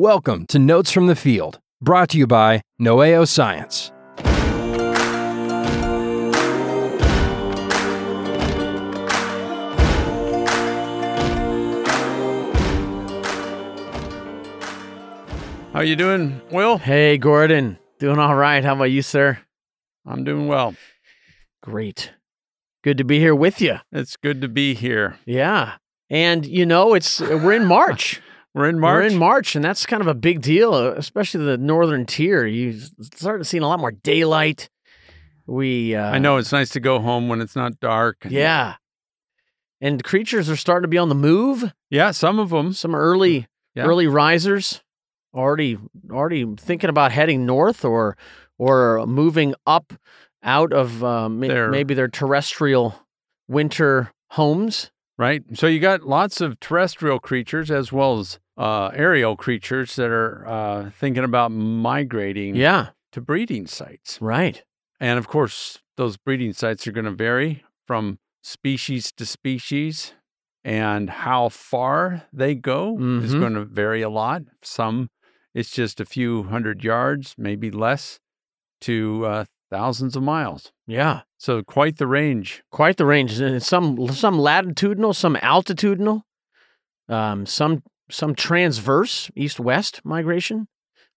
Welcome to Notes from the Field, brought to you by Noeo Science. How you doing, Will? Hey, Gordon. Doing all right. How about you, sir? I'm doing well. Great. Good to be here with you. It's good to be here. Yeah. And you know, it's we're in March. We're in March. We're in March, and that's kind of a big deal, uh, especially the northern tier. You start seeing a lot more daylight. We, uh, I know it's nice to go home when it's not dark. yeah, and creatures are starting to be on the move. Yeah, some of them. Some early, Yeah. early risers already, already thinking about heading north or, or moving up out of uh, ma- Their- maybe their terrestrial winter homes. Right. So you got lots of terrestrial creatures as well as uh, aerial creatures that are uh, thinking about migrating Yeah, to breeding sites. right. And of course, those breeding sites are going to vary from species to species. And how far they go is Mhm. going to vary a lot. Some, it's just a few hundred yards, maybe less, to uh, thousands of miles. Yeah. So quite the range. quite the range. and Some some latitudinal, some altitudinal, um, some some transverse east west migration,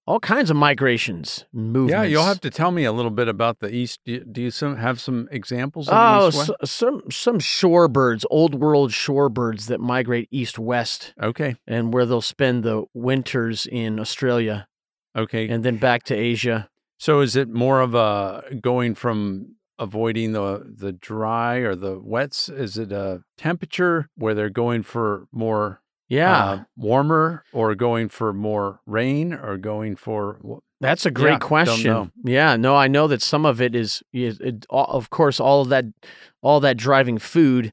all kinds of migrations, movements. Yeah, you'll have to tell me a little bit about the east. Do you, do you some, have some examples of Oh, so, some some shorebirds, old world shorebirds that migrate east west, Okay, and where they'll spend the winters in Australia okay. and then back to Asia. So is it more of a going from avoiding the the dry or the wets? Is it a temperature where they're going for more Yeah, uh, warmer or going for more rain or going for That's a great Yeah, question. Yeah, no, I know that some of it is, is it, of course, all of that, all that driving food.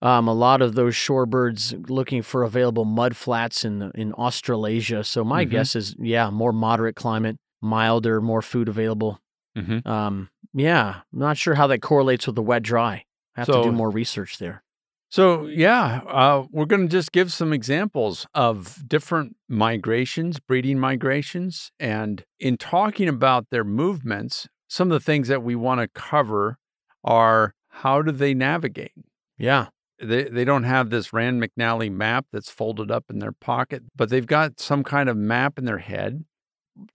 Um, a lot of those shorebirds looking for available mud flats in in Australasia. So my Mhm. guess is, yeah, more moderate climate, milder, more food available. Mhm. Um, yeah, I'm not sure how that correlates with the wet dry. I have to do more research there. So yeah, uh, we're going to just give some examples of different migrations, breeding migrations, and in talking about their movements, some of the things that we want to cover are how do they navigate. Yeah, they they don't have this Rand McNally map that's folded up in their pocket, but they've got some kind of map in their head.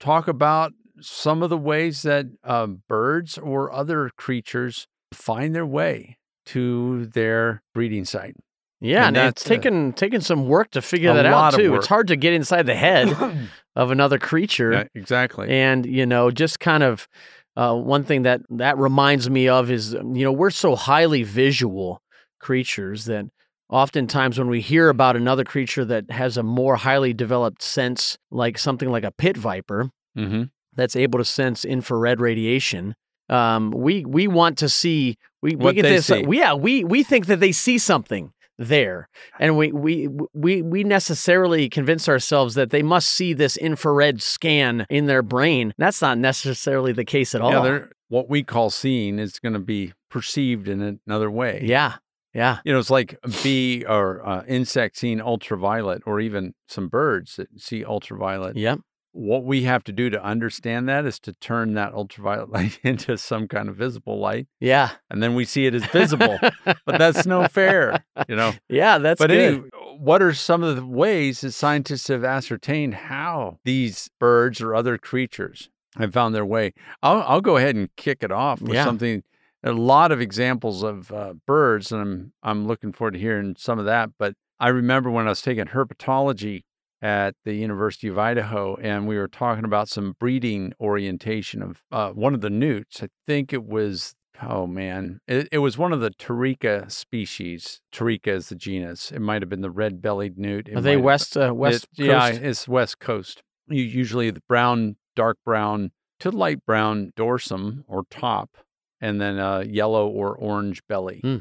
Talk about some of the ways that uh, birds or other creatures find their way to their breeding site. yeah, And and, it's taken taken some work to figure that out too. It's hard to get inside the head of another creature. Yeah, exactly. and you know just kind of uh, one thing that that reminds me of is um, you know we're so highly visual creatures that oftentimes when we hear about another creature that has a more highly developed sense like something like a pit viper hmm that's able to sense infrared radiation um, we we want to see we, we What get they this see. yeah we we think that they see something there and we we we we necessarily convince ourselves that they must see this infrared scan in their brain that's not necessarily the case at all Yeah, what we call seeing is going to be perceived in another way. yeah yeah You know, it's like a bee or uh, insect seeing ultraviolet, or even some birds that see ultraviolet. yep what we have to do to understand that is to turn that ultraviolet light into some kind of visible light yeah and then we see it as visible but that's no fair you know yeah that's but good. anyway what are some of the ways that scientists have ascertained how these birds or other creatures have found their way i'll, I'll go ahead and kick it off with Yeah. something a lot of examples of uh, birds and I'm, I'm looking forward to hearing some of that but i remember when i was taking herpetology at the University of Idaho, and we were talking about some breeding orientation of uh, one of the newts. I think it was, oh man, it, it was one of the Taricha species. Taricha is the genus. It might have been the red bellied newt. It are they have- west uh, west it- Yeah, coast it's west coast. U- Usually the brown, dark brown to light brown dorsum or top, and then a yellow or orange belly. Hmm.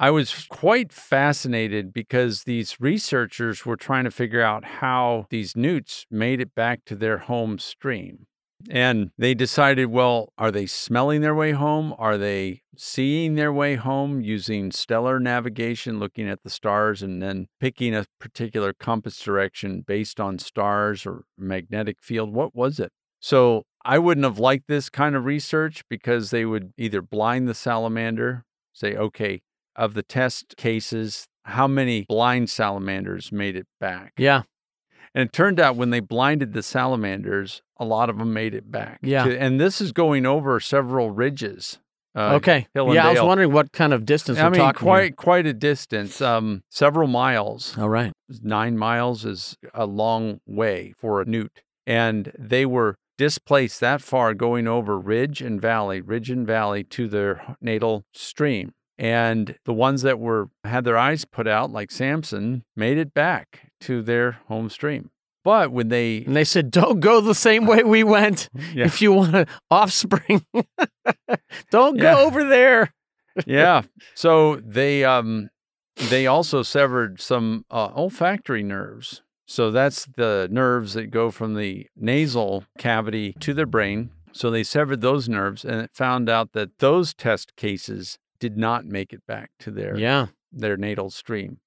I was quite fascinated because these researchers were trying to figure out how these newts made it back to their home stream. And they decided, well, are they smelling their way home? Are they seeing their way home using stellar navigation, looking at the stars and then picking a particular compass direction based on stars or magnetic field? What was it? So I wouldn't have liked this kind of research because they would either blind the salamander, say, okay, of the test cases, how many blind salamanders made it back? Yeah. And it turned out when they blinded the salamanders, a lot of them made it back. Yeah. And this is going over several ridges. Uh, okay. Hill and Yeah, I was wondering what kind of distance I we're mean, talking. here. quite quite a distance, um, several miles. All right. Nine miles is a long way for a newt, and they were displaced that far, going over ridge and valley, ridge and valley to their natal stream. And the ones that were had their eyes put out, like Samson, made it back to their home stream. But when they And they said, "Don't go the same way we went yeah, if you want an offspring. Don't Yeah. go over there." yeah. So they um they also severed some uh, olfactory nerves. So that's the nerves that go from the nasal cavity to the brain. So they severed those nerves and it found out that those test cases did not make it back to their Yeah. their natal stream.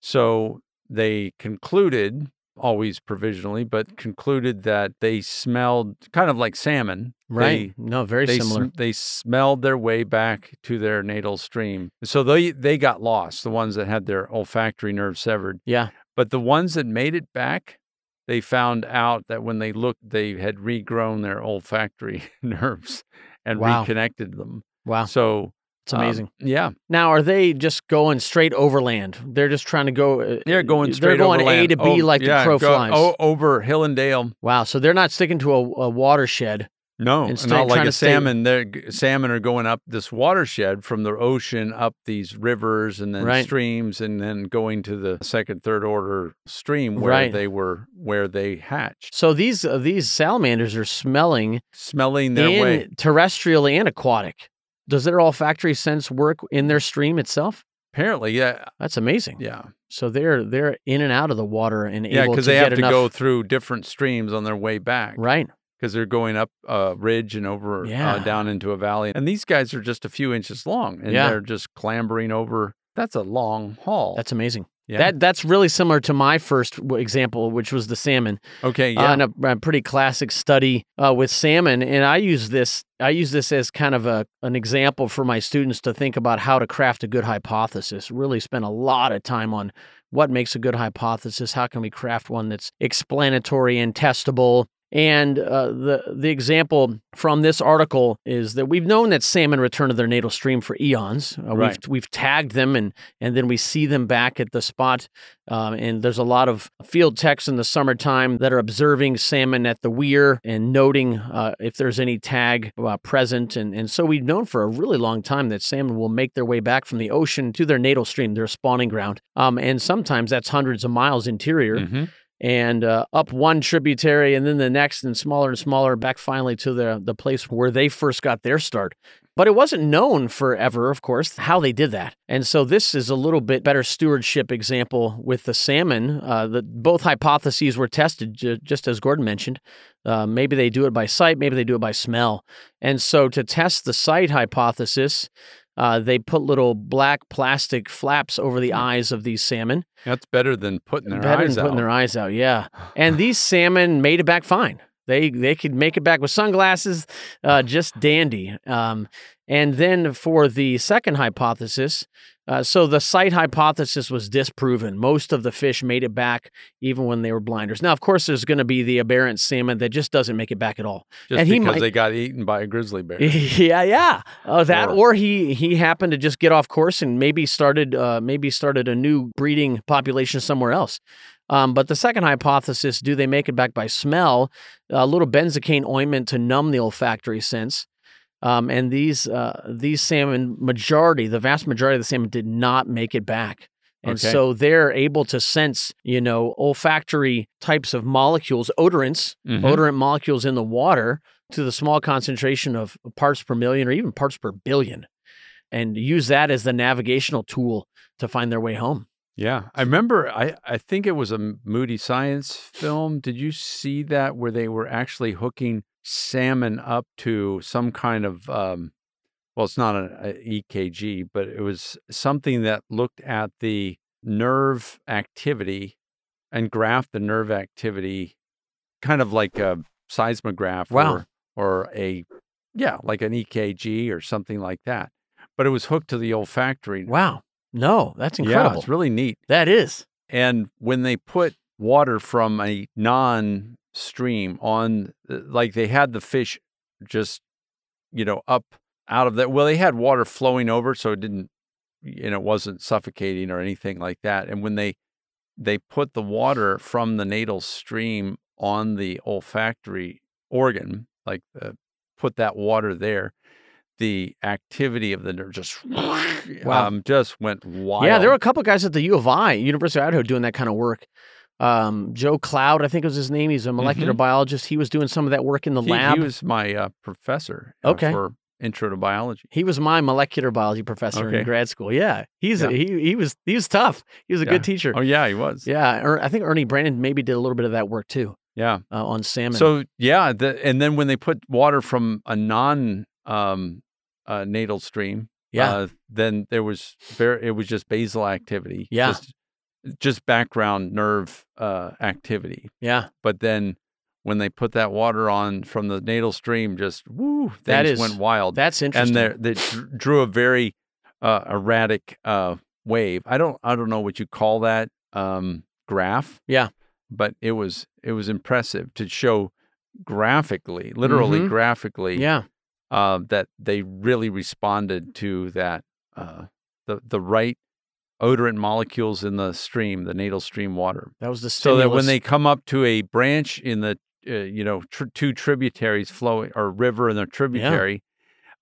So they concluded, always provisionally, but concluded that they smelled kind of like salmon. Right. no, very They, they, similar. sm- they smelled their way back to their natal stream. So they, they got lost, the ones that had their olfactory nerve severed. yeah. But the ones that made it back, they found out that when they looked, they had regrown their olfactory nerves and Wow. reconnected them. Wow. So It's um, amazing. yeah. now, are they just going straight overland? They're just trying to go. uh, They're going They're straight going A to B Oh, like yeah, the crow go- flies. Oh, over hill and dale. Wow. So they're not sticking to a, a watershed. No, Instead, not like a to stay- salmon. They're, salmon are going up this watershed from the ocean up these rivers and then Right. streams, and then going to the second, third order stream where Right. they were where they hatched, So these uh, these salamanders are smelling smelling their in way. terrestrial and aquatic. Does their olfactory sense work in their stream itself? Apparently, yeah, That's amazing. yeah, So they're they're in and out of the water and yeah, able because they have to enough. go through different streams on their way back. right. because they're going up a ridge and over Yeah. uh, down into a valley. And these guys are just a few inches long and Yeah. they're just clambering over. That's a long haul. That's amazing. Yeah. That that's really similar to my first example, which was the salmon. okay. uh, Yeah. and a, a pretty classic study uh, with salmon. And I use this I use this as kind of a an example for my students to think about how to craft a good hypothesis. Really spend a lot of time on what makes a good hypothesis. How can we craft one that's explanatory and testable? And uh, the the example from this article is that we've known that salmon return to their natal stream for eons. Uh, Right. We've we've tagged them and and then we see them back at the spot. Um, and there's a lot of field techs in the summertime that are observing salmon at the weir and noting uh, if there's any tag uh, present. And and so we've known for a really long time that salmon will make their way back from the ocean to their natal stream, their spawning ground. Um, and sometimes that's hundreds of miles interior Mhm. And uh, up one tributary and then the next and smaller and smaller back finally to the the place where they first got their start. But it wasn't known forever of course how they did that. And so this is a little bit better stewardship example with the salmon uh, the, both hypotheses were tested ju- just as gordon mentioned. Uh, maybe they do it by sight maybe they do it by smell. And so to test the sight hypothesis uh, they put little black plastic flaps over the eyes of these salmon That's better than putting their better eyes than putting out. their eyes out. Yeah, and these salmon made it back fine. They they could make it back with sunglasses, uh, just dandy. Um, and then for the second hypothesis, uh, so the sight hypothesis was disproven. Most of the fish made it back even when they were blinders. Now, of course, there's going to be the aberrant salmon that just doesn't make it back at all. just and he because might- they got eaten by a grizzly bear. yeah, yeah. Uh, that, Or- or, he he happened to just get off course and maybe started uh, maybe started a new breeding population somewhere else. Um, but the second hypothesis: do they make it back by smell? A little benzocaine ointment to numb the olfactory sense. Um, and these uh, these salmon, majority, the vast majority of the salmon, did not make it back. And Okay. so they're able to sense, you know, olfactory types of molecules, odorants, Mhm. odorant molecules in the water to the small concentration of parts per million or even parts per billion and use that as the navigational tool to find their way home. Yeah, I remember. I I think it was a Moody Science film. Did you see that where they were actually hooking salmon up to some kind of um, well, it's not an EKG, but it was something that looked at the nerve activity and graphed the nerve activity, kind of like a seismograph Wow. or or a yeah, like an EKG or something like that. But it was hooked to the olfactory. Wow. No, that's incredible. Yeah, it's really neat. that is. And when they put water from a non stream on, uh, like they had the fish just, you know, up out of that. Well, they had water flowing over, so it didn't, you know, it wasn't suffocating or anything like that. And when they, they put the water from the natal stream on the olfactory organ, like the, put that water there, the activity of the nerve just, Wow. um, just went wild. Yeah, there were a couple guys at the U of I, University of Idaho, doing that kind of work. Um, Joe Cloud, I think was his name. He's a molecular biologist. He was doing some of that work in the Mm-hmm. He, lab. he was my uh, professor uh, Okay. for intro to biology. He was my molecular biology professor Okay. in grad school. Yeah, he's Yeah. A, he he was he was tough. He was a Yeah. good teacher. Oh yeah, he was. Yeah, Er- I think Ernie Brannon maybe did a little bit of that work too Yeah. uh, on salmon. So yeah, the, and then when they put water from a non um, uh, natal stream, Yeah. uh, then there was very it was just basal activity. Yeah. Just, just background nerve uh, activity. yeah, But then when they put that water on from the natal stream, just woo, things That is- went wild. that's interesting. and they drew a very uh, erratic uh, wave. I don't I don't know what you call that um, graph. Yeah. but it was it was impressive to show graphically, literally Mhm. graphically, yeah, uh, that they really responded to that uh, the the right odorant molecules in the stream, the natal stream water, that was the so that when they come up to a branch in the uh, you know tr- two tributaries flowing or river and a tributary,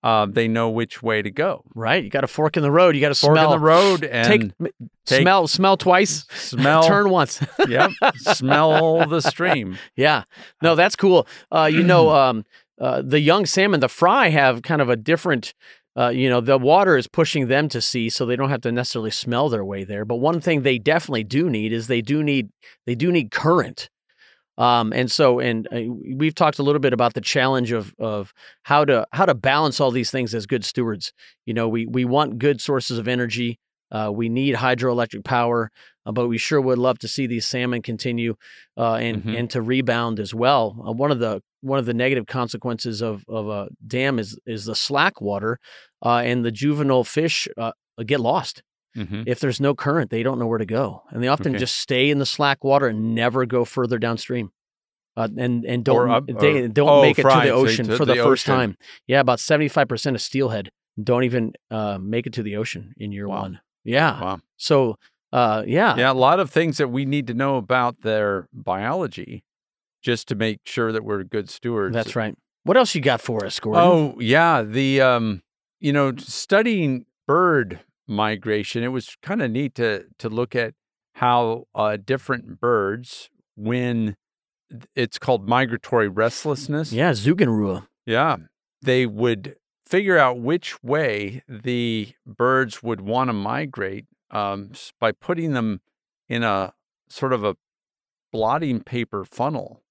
uh, they know which way to go. right, you got a fork in the road. You got to Fork smell in the road and take, take- smell smell twice, smell. turn once. yep, smell the stream. Yeah. No, that's cool. Uh, you know, um, uh, the young salmon, the fry, have kind of a different. Uh, you know, the water is pushing them to sea, so they don't have to necessarily smell their way there. But one thing they definitely do need is they do need they do need current. Um, and so, and uh, we've talked a little bit about the challenge of of how to how to balance all these things as good stewards. You know, we we want good sources of energy. Uh, we need hydroelectric power, uh, but we sure would love to see these salmon continue uh, and Mhm. and to rebound as well. Uh, one of the one of the negative consequences of of a dam is is the slack water, uh, and the juvenile fish uh, get lost hmm if there's no current. They don't know where to go, and they often Okay. just stay in the slack water and never go further downstream. Uh, and and don't Or up- they don't oh, make it to the ocean to for the, the first ocean. time. Yeah, about seventy five percent of steelhead don't even uh, make it to the ocean in year Wow. one. Yeah. Wow. So uh, yeah, Yeah, a lot of things that we need to know about their biology just to make sure that we're good stewards. that's right. What else you got for us, Gordon? Oh, yeah. The um, you know, studying bird migration, it was kind of neat to to look at how uh, different birds, when it's called migratory restlessness. yeah, Zugunruhe. Yeah. They would figure out which way the birds would want to migrate um, by putting them in a sort of a blotting paper funnel.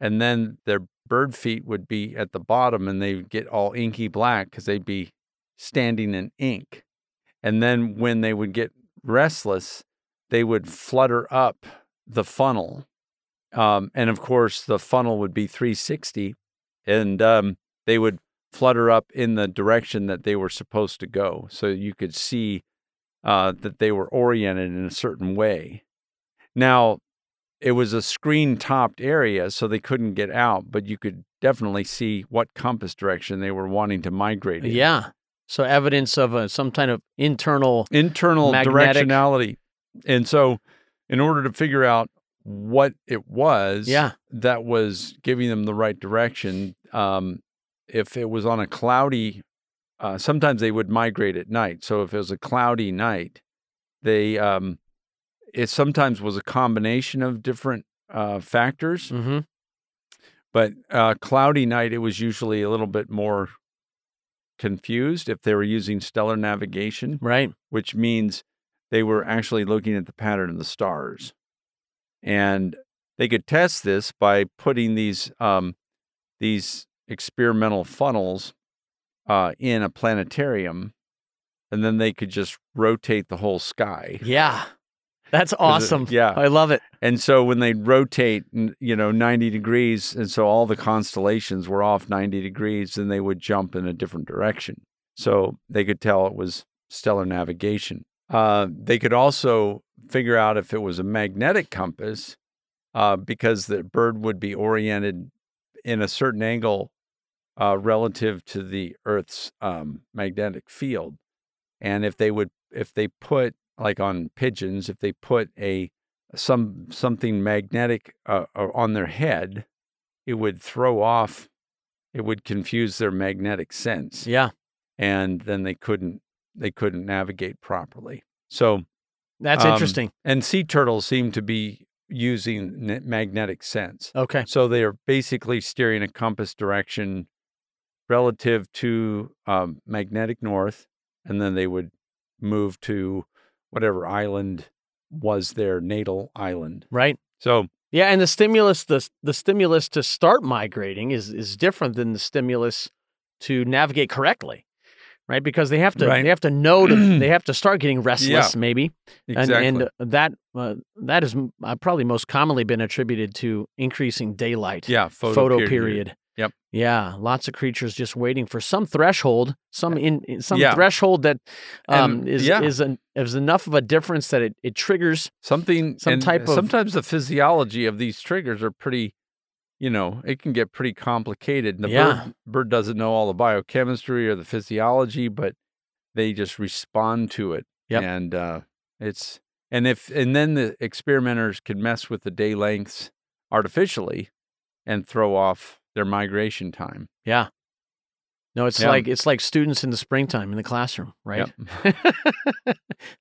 And then their bird feet would be at the bottom and they would get all inky black because they'd be standing in ink. And then when they would get restless, they would flutter up the funnel. Um, and of course, the funnel would be 360 and um, they would flutter up in the direction that they were supposed to go. So you could see uh, that they were oriented in a certain way. Now, it was a screen topped area, so they couldn't get out, but you could definitely see what compass direction they were wanting to migrate in. Yeah. So evidence of a, some kind of internal. internal Magnetic. directionality. And so, in order to figure out what it was Yeah. that was giving them the right direction, um, if it was on a cloudy, uh, sometimes they would migrate at night. So if it was a cloudy night, they um, it sometimes was a combination of different uh, factors. hmm But uh, cloudy night, it was usually a little bit more confused if they were using stellar navigation Right. which means they were actually looking at the pattern of the stars. And they could test this by putting these um, these experimental funnels uh, in a planetarium, and then they could just rotate the whole sky. Yeah. That's 'Cause it- awesome. yeah. I love it. And so when they rotate, you know, 90 degrees, and so all the constellations were off 90 degrees, then they would jump in a different direction. So they could tell it was stellar navigation. Uh, they could also figure out if it was a magnetic compass uh, because the bird would be oriented in a certain angle uh, relative to the Earth's um, magnetic field. And if they would, if they put like on pigeons, if they put a some something magnetic uh, on their head, it would throw off, it would confuse their magnetic sense, Yeah. and then they couldn't they couldn't navigate properly. So, That's Um, interesting. and sea turtles seem to be using magnetic sense. Okay. So they are basically steering a compass direction relative to um, magnetic north, and then they would move to whatever island was their natal island. Right. So Yeah, and the stimulus the the stimulus to start migrating is is different than the stimulus to navigate correctly. Right? Because they have to Right. they have to know to they have to start getting restless maybe. exactly, And and that uh, that m- uh, probably most commonly been attributed to increasing daylight. yeah, photo, photo, period. period. Yep. Yeah, lots of creatures just waiting for some threshold, some in, in- some Yeah. threshold that um, And, is yeah. is an, is enough of a difference that it, it triggers. Something Some type of- sometimes the physiology of these triggers are pretty, you know, it can get pretty complicated. And The Yeah. bird bird doesn't know all the biochemistry or the physiology, but they just respond to it. Yep. And uh, it's and if and then the experimenters can mess with the day lengths artificially and throw off their migration time. Yeah. No, it's Yeah. like it's like students in the springtime in the classroom, right? Yep. A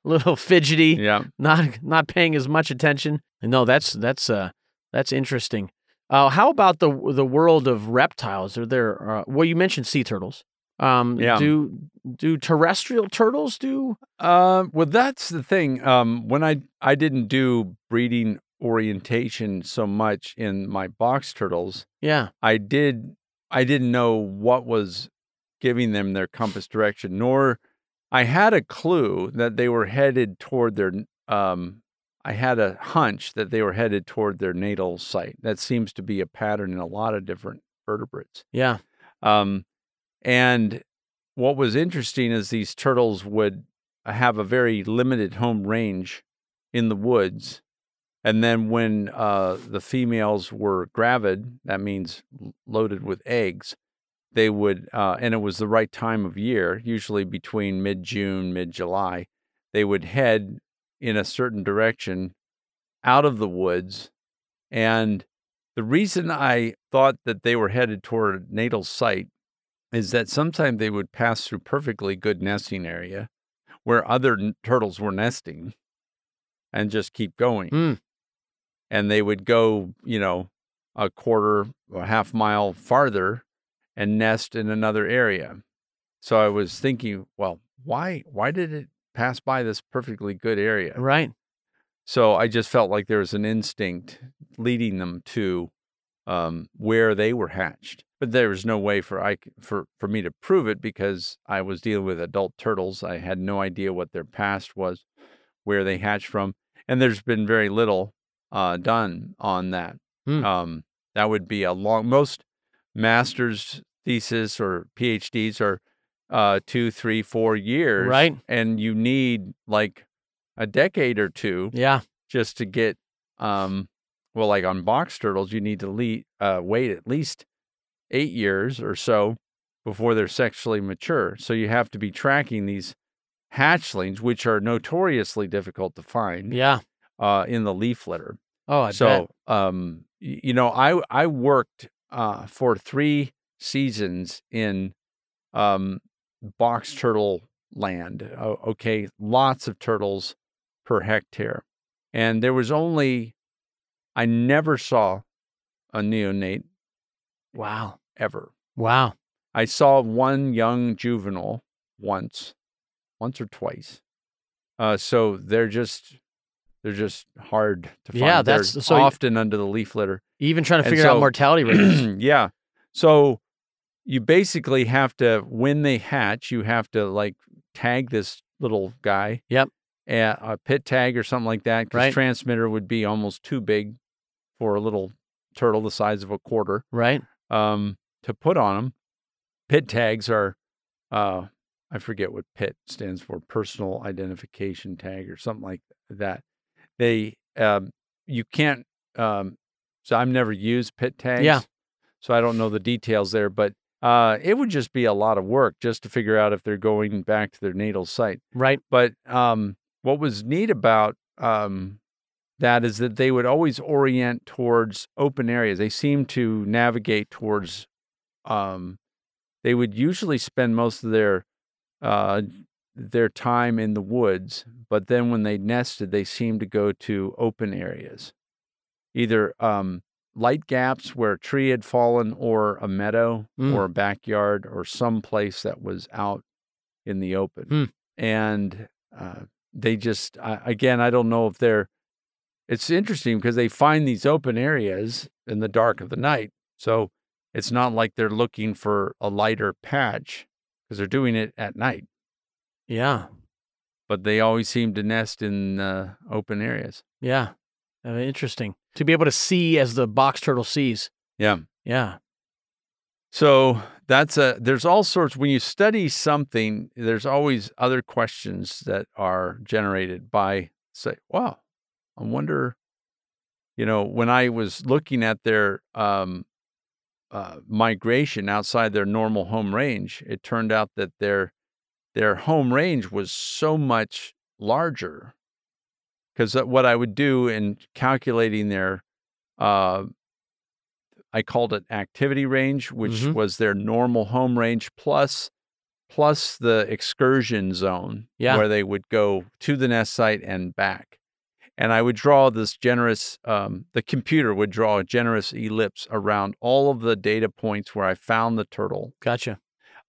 little fidgety, yeah. not not paying as much attention. No, that's that's uh that's interesting. Uh, how about the the world of reptiles? Are there? Uh, well, you mentioned sea turtles. Um, Yeah. Do do terrestrial turtles do? Uh, well, that's the thing. Um, when I I didn't do breeding orientation so much in my box turtles, Yeah. I did. I didn't know what was giving them their compass direction, nor I had a clue that they were headed toward their. Um, I had a hunch that they were headed toward their natal site. That seems to be a pattern in a lot of different vertebrates. Yeah. Um, and what was interesting is these turtles would have a very limited home range in the woods. And then when uh, the females were gravid, that means loaded with eggs, they would, uh, and it was the right time of year, usually between mid June, mid July, they would head in a certain direction out of the woods. And the reason I thought that they were headed toward a natal site is that sometimes they would pass through perfectly good nesting area where other n- turtles were nesting and just keep going. Hmm. And they would go, you know, a quarter or half mile farther and nest in another area. So I was thinking, well, why why did it pass by this perfectly good area? Right. So I just felt like there was an instinct leading them to um, where they were hatched. But there was no way for I for for me to prove it because I was dealing with adult turtles. I had no idea what their past was, where they hatched from, and there's been very little uh, done on that. Hmm. Um, that would be a long. Most master's thesis or PhDs are uh, two, three, four years, Right. And you need like a decade or two Yeah. just to get um well like on box turtles you need to le- uh, wait at least eight years or so before they're sexually mature so you have to be tracking these hatchlings which are notoriously difficult to find Yeah. Uh, in the leaf litter Oh, I bet. so um you know i i worked uh for three seasons in um box turtle land okay lots of turtles per hectare and there was only i never saw a neonate Wow. ever Wow. i saw one young juvenile once once or twice Uh, so they're just they're just hard to find. Yeah, They're that's- so y- often under the leaf litter. Even trying to figure out mortality rates. yeah. So you basically have to when they hatch, you have to like tag this little guy. Yep. A, a pit tag or something like that. Because Right. transmitter would be almost too big for a little turtle the size of a quarter right? um, to put on them. Pit tags are, uh, I forget what PIT stands for, personal identification tag or something like that. They, um, you can't. Um, so I've never used pit tags. Yeah. So I don't know the details there, but uh, it would just be a lot of work just to figure out if they're going back to their natal site. Right. But um, what was neat about um, that is that they would always orient towards open areas. They seem to navigate towards. Um, they would usually spend most of their uh, their time in the woods, but then when they nested, they seemed to go to open areas, either um, light gaps where a tree had fallen, or a meadow, Mm. or a backyard, or some place that was out in the open. Mm. And uh, they just, I again, I don't know if they're. It's interesting because they find these open areas in the dark of the night, so it's not like they're looking for a lighter patch because they're doing it at night. Yeah. But they always seem to nest in uh, open areas. Yeah. Uh, interesting to be able to see as the box turtle sees. Yeah. Yeah. So that's a there's all sorts when you study something, there's always other questions that are generated by say, wow, I wonder, you know, when I was looking at their um uh, migration outside their normal home range, it turned out that their their home range was so much larger. Because what I would do in calculating their uh, I called it activity range, which Mhm. was their normal home range plus plus the excursion zone Yeah. where they would go to the nest site and back. And I would draw this generous um, the computer would draw a generous ellipse around all of the data points where I found the turtle. Gotcha.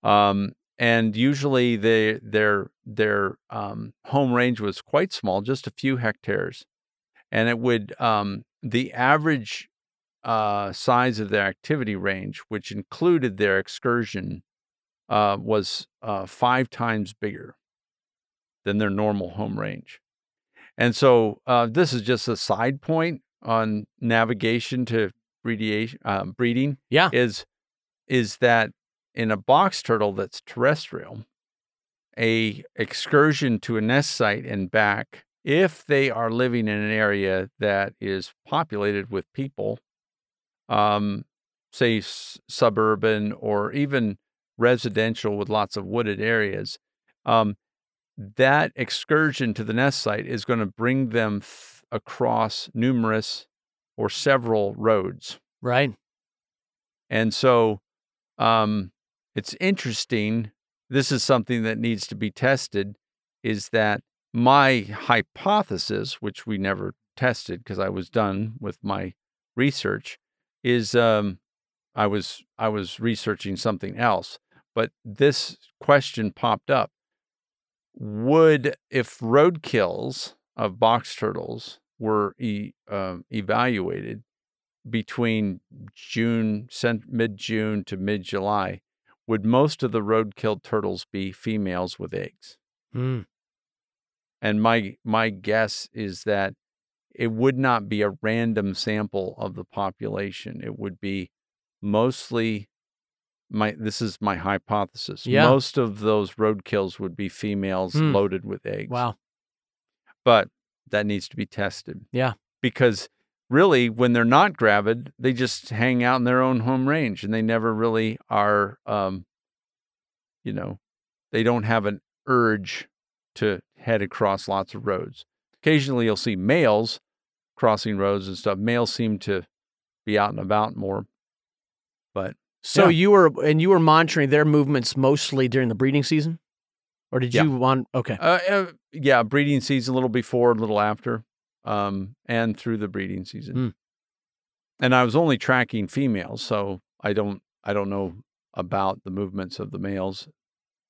Um, and usually they, their their um, home range was quite small, just a few hectares, and it would um, the average uh, size of their activity range, which included their excursion, uh, was uh, five times bigger than their normal home range. And so uh, this is just a side point on navigation to breeding. Um, breeding Yeah. is is that in a box turtle that's terrestrial, a excursion to a nest site and back, if they are living in an area that is populated with people, um, say s- suburban or even residential with lots of wooded areas, um, that excursion to the nest site is going to bring them th- across numerous or several roads. Right. And so um, it's interesting. This is something that needs to be tested is that my hypothesis, which we never tested because I was done with my research, is um, I was I was researching something else. But this question popped up. Would if roadkills of box turtles were e- um evaluated between June, mid June to mid July, would most of the road-killed turtles be females with eggs? Mm. And my my guess is that it would not be a random sample of the population. It would be mostly my this is my hypothesis. Yeah. Most of those roadkills would be females Hmm. loaded with eggs Wow. but that needs to be tested. Yeah. Because really, when they're not gravid, they just hang out in their own home range and they never really are, um, you know, they don't have an urge to head across lots of roads. Occasionally, you'll see males crossing roads and stuff. Males seem to be out and about more. But So Yeah. you were and you were monitoring their movements mostly during the breeding season, or did Yeah. you want? Okay. uh, uh, yeah, breeding season a little before, a little after, um, and through the breeding season. Hmm. And I was only tracking females, so I don't I don't know about the movements of the males.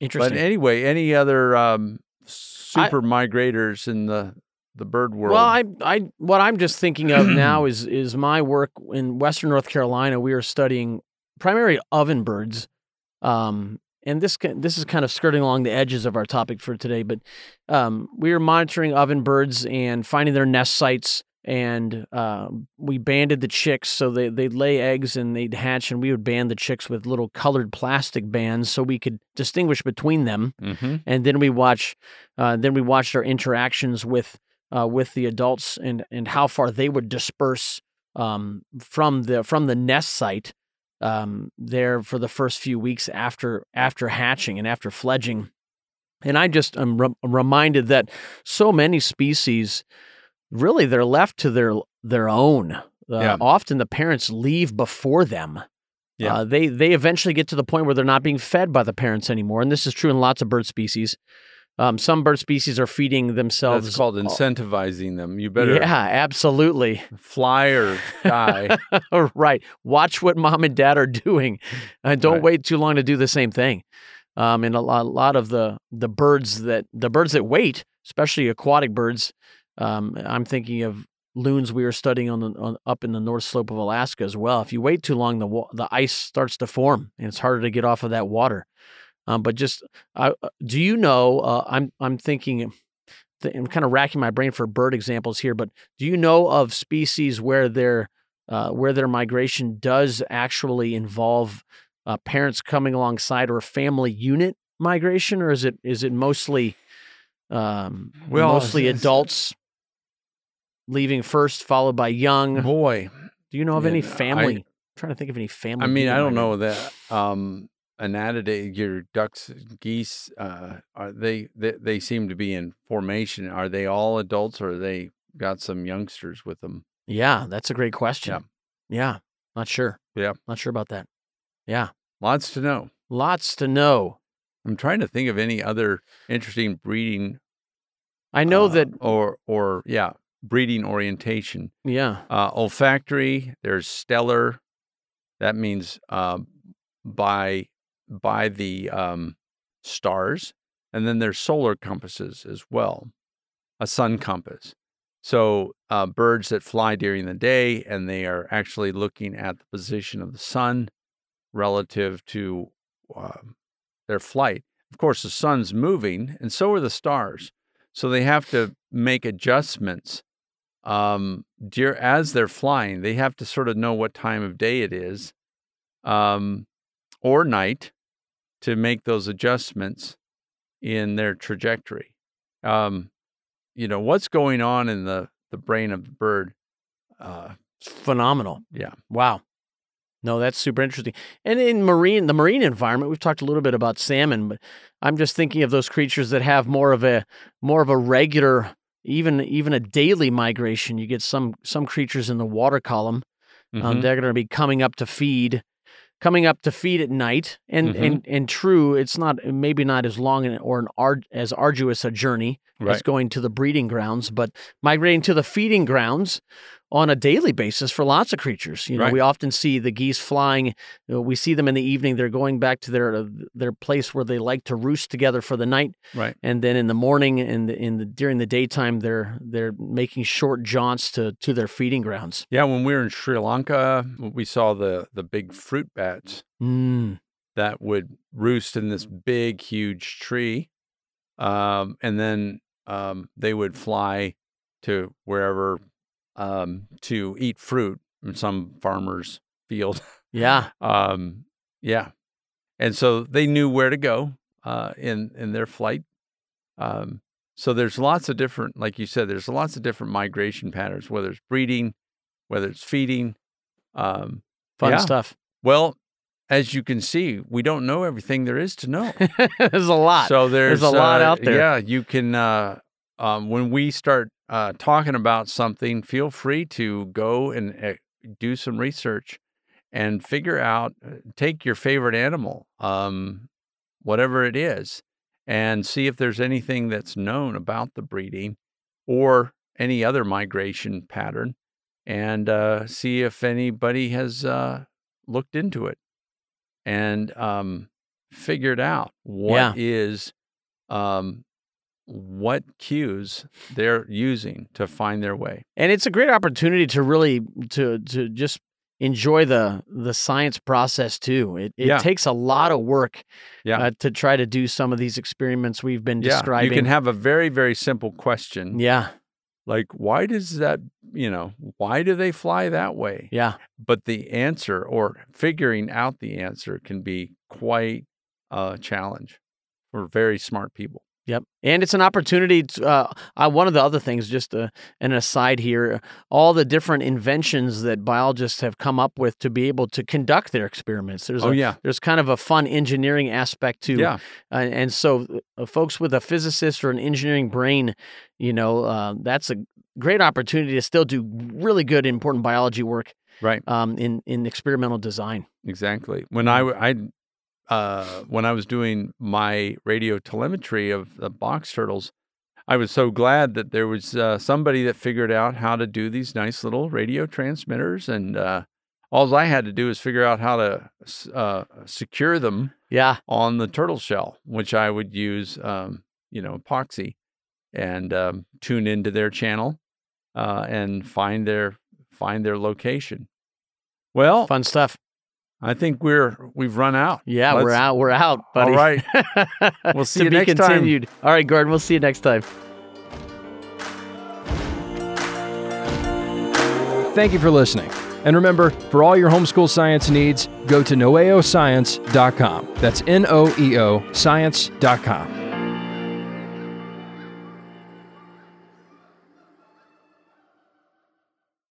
Interesting. But anyway, any other um, super migrators in the the bird world. Well, I, I, what I'm just thinking of now is is my work in Western North Carolina. We are studying primarily oven birds, um, and this this is kind of skirting along the edges of our topic for today. But um, we are monitoring oven birds and finding their nest sites, and uh, we banded the chicks so they they'd lay eggs and they'd hatch, and we would band the chicks with little colored plastic bands so we could distinguish between them. hmm And then we watch, uh, then we watched our interactions with uh, with the adults and and how far they would disperse um, from the from the nest site um, there for the first few weeks after after hatching and after fledging. And I just am re- reminded that so many species, really, they're left to their their own. Uh, Yeah. Often the parents leave before them. Yeah. Uh, they they eventually get to the point where they're not being fed by the parents anymore, and this is true in lots of bird species. Um, some bird species are feeding themselves. That's called incentivizing them. You better Yeah, absolutely. fly or die. right. Watch what mom and dad are doing. and don't Right. wait too long to do the same thing. Um, and a lot, a lot of the the birds that the birds that wait, especially aquatic birds. Um, I'm thinking of loons we were studying on the on, up in the north slope of Alaska as well. If you wait too long, the the ice starts to form, and it's harder to get off of that water. Um, but just, uh, uh, do you know? Uh, I'm I'm thinking. th- I'm kind of racking my brain for bird examples here, but do you know of species where their uh, where their migration does actually involve uh, parents coming alongside or a family unit migration, or is it is it mostly um, Well, mostly adults leaving first, followed by young? Boy, Do you know of yeah, any family? I'm trying to think of any family. I mean, I don't know that um anatidae, your ducks, geese, uh, are they, they they seem to be in formation. Are they all adults, or are they got some youngsters with them? Yeah, that's a great question. Yeah, yeah, not sure. Yeah. not sure about that. Yeah, Lots to know. lots to know. I'm trying to think of any other interesting breeding. I know uh, that. or or yeah, breeding orientation. Yeah, Uh, olfactory. There's stellar. That means uh, by by the um, stars, and then there's solar compasses as well, a sun compass. So uh, birds that fly during the day and they are actually looking at the position of the sun relative to um, their flight. Of course, the sun's moving, and so are the stars. So they have to make adjustments um, dear, as they're flying. They have to sort of know what time of day it is, um, or night, to make those adjustments in their trajectory. Um, you know what's going on in the the brain of the bird. Uh, phenomenal. yeah, Wow. No, that's super interesting. And in marine, the marine environment, we've talked a little bit about salmon, but I'm just thinking of those creatures that have more of a more of a regular, even even a daily migration. You get some some creatures in the water column. Um, Mhm. they're going to be coming up to feed, coming up to feed at night. And Mhm. and and true, it's not maybe not as long an, or an ard, as arduous a journey as going to the breeding grounds, but migrating to the feeding grounds on a daily basis for lots of creatures. You know, Right. we often see the geese flying. You know, we see them in the evening. They're going back to their uh, their place where they like to roost together for the night, Right. and then in the morning and in the during the daytime, they're they're making short jaunts to to their feeding grounds. Yeah, when we were in Sri Lanka, we saw the the big fruit bats Mm, that would roost in this big, huge tree, um, and then um, they would fly to wherever um, to eat fruit in some farmer's field. yeah, um, yeah, and so they knew where to go uh, in in their flight. Um, so there's lots of different, like you said, there's lots of different migration patterns, whether it's breeding, whether it's feeding. Um, fun Yeah. stuff. well, as you can see, we don't know everything there is to know. There's a lot. So there's, a lot uh, out there. Yeah, you can. Uh, um, when we start uh, talking about something, feel free to go and uh, do some research and figure out. uh, Take your favorite animal, um, whatever it is, and see if there's anything that's known about the breeding or any other migration pattern, and uh, see if anybody has uh, looked into it and um, figured out what Yeah. is um, what cues they're using to find their way. and it's a great opportunity to really to to just enjoy the the science process too. It it Yeah. takes a lot of work Yeah. uh, to try to do some of these experiments we've been Yeah, describing. you can have a very, very simple question yeah, like, why does that, you know, why do they fly that way? yeah, But the answer or figuring out the answer can be quite a challenge for very smart people. Yep. And it's an opportunity to, uh, uh, one of the other things, just uh, an aside here, all the different inventions that biologists have come up with to be able to conduct their experiments. There's Oh, a, yeah. there's kind of a fun engineering aspect to Yeah. Uh, and so, uh, folks with a physicist or an engineering brain, you know, uh, that's a great opportunity to still do really good, important biology work Right. um, in in experimental design. Exactly. When I, I, uh, when I was doing my radio telemetry of the box turtles, I was so glad that there was uh, somebody that figured out how to do these nice little radio transmitters, and uh, all I had to do is figure out how to uh, secure them Yeah, on the turtle shell, which I would use, um, you know, epoxy, and um, tune into their channel uh, and find their find their location. Well, fun stuff. I think we're we've run out. Yeah, we're out. We're out, buddy. All right. We'll see to you be next time. continued. All right, Gordon. We'll see you next time. Thank you for listening. And remember, for all your homeschool science needs, go to noeoscience.com. That's N O E O science.com.